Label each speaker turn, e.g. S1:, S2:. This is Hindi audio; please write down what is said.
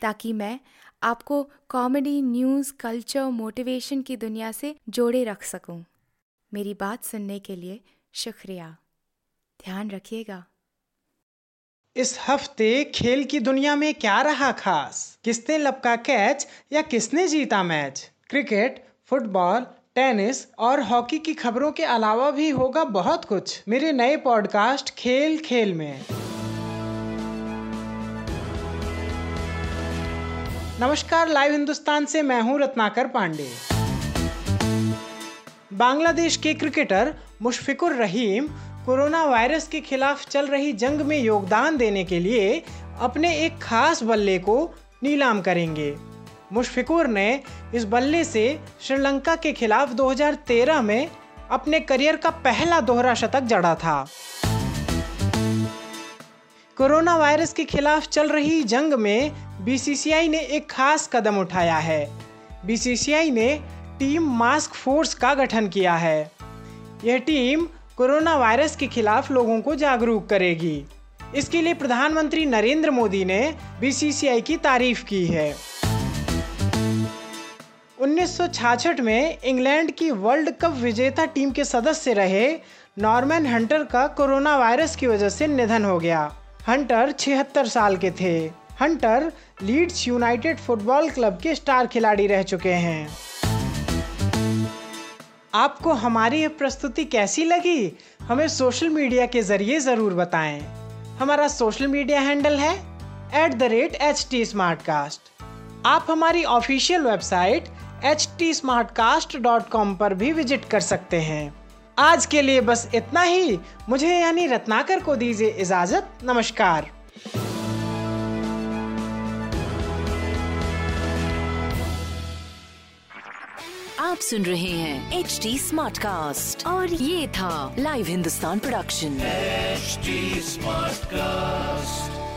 S1: ताकि मैं आपको कॉमेडी न्यूज़ कल्चर मोटिवेशन की दुनिया से जोड़े रख सकूँ। मेरी बात सुनने के लिए शुक्रिया। ध्यान रखिएगा।
S2: इस हफ़्ते खेल की दुनिया में क्या रहा खास? किसने लपका कैच या किसने जीता मैच क्रिकेट फुटबॉल टेनिस और हॉकी की खबरों के अलावा भी होगा बहुत कुछ। मेरे नए पॉडकास्ट खेल खेल में। नमस्कार, लाइव हिंदुस्तान से मैं हूँ रत्नाकर पांडे। बांग्लादेश के cricketer Mushfiqur Rahim corona virus के खिलाफ चल रही जंग में योगदान देने के लिए अपने एक खास बल्ले को नीलाम करेंगे। मुशफिकुर ने इस बल्ले से श्रीलंका के खिलाफ 2013 में अपने करियर का पहला दोहरा शतक जड़ा था। कोरोना वायरस के खिलाफ चल रही जंग में बीसीसीआई ने एक खास कदम उठाया है। बीसीसीआई ने टीम मास्क फोर्स का गठन किया है। यह टीम कोरोना वायरस के खिलाफ लोगों को जागरूक करेगी। इसके लिए प्रधानमंत्री नरेंद्र मोदी ने बीसीसीआई की तारीफ़ की है। 1966 में इंग्लैंड की वर्ल्ड कप विजेता टीम के सदस्य रहे नॉर्मन हंटर का कोरोना वायरस की वजह से निधन हो गया। हंटर 76 साल के थे। Hunter Leeds United football club के स्टार खिलाड़ी रह चुके हैं। आपको हमारी यह प्रस्तुति कैसी लगी? हमें सोशल मीडिया के ज़रिए ज़रूर बताएँ। हमारा सोशल मीडिया हैंडल है at the rate H T smart cast आप हमारी official website H T smart cast dot com पर भी विज़िट कर सकते हैं। आज के लिए बस इतना ही। मुझे यानी रत्नाकर को दीजिए इजाज़त। नमस्कार।
S3: आप सुन रहे हैं एच डी स्मार्ट कास्ट और ये था live Hindustan production
S4: HD Smartcast.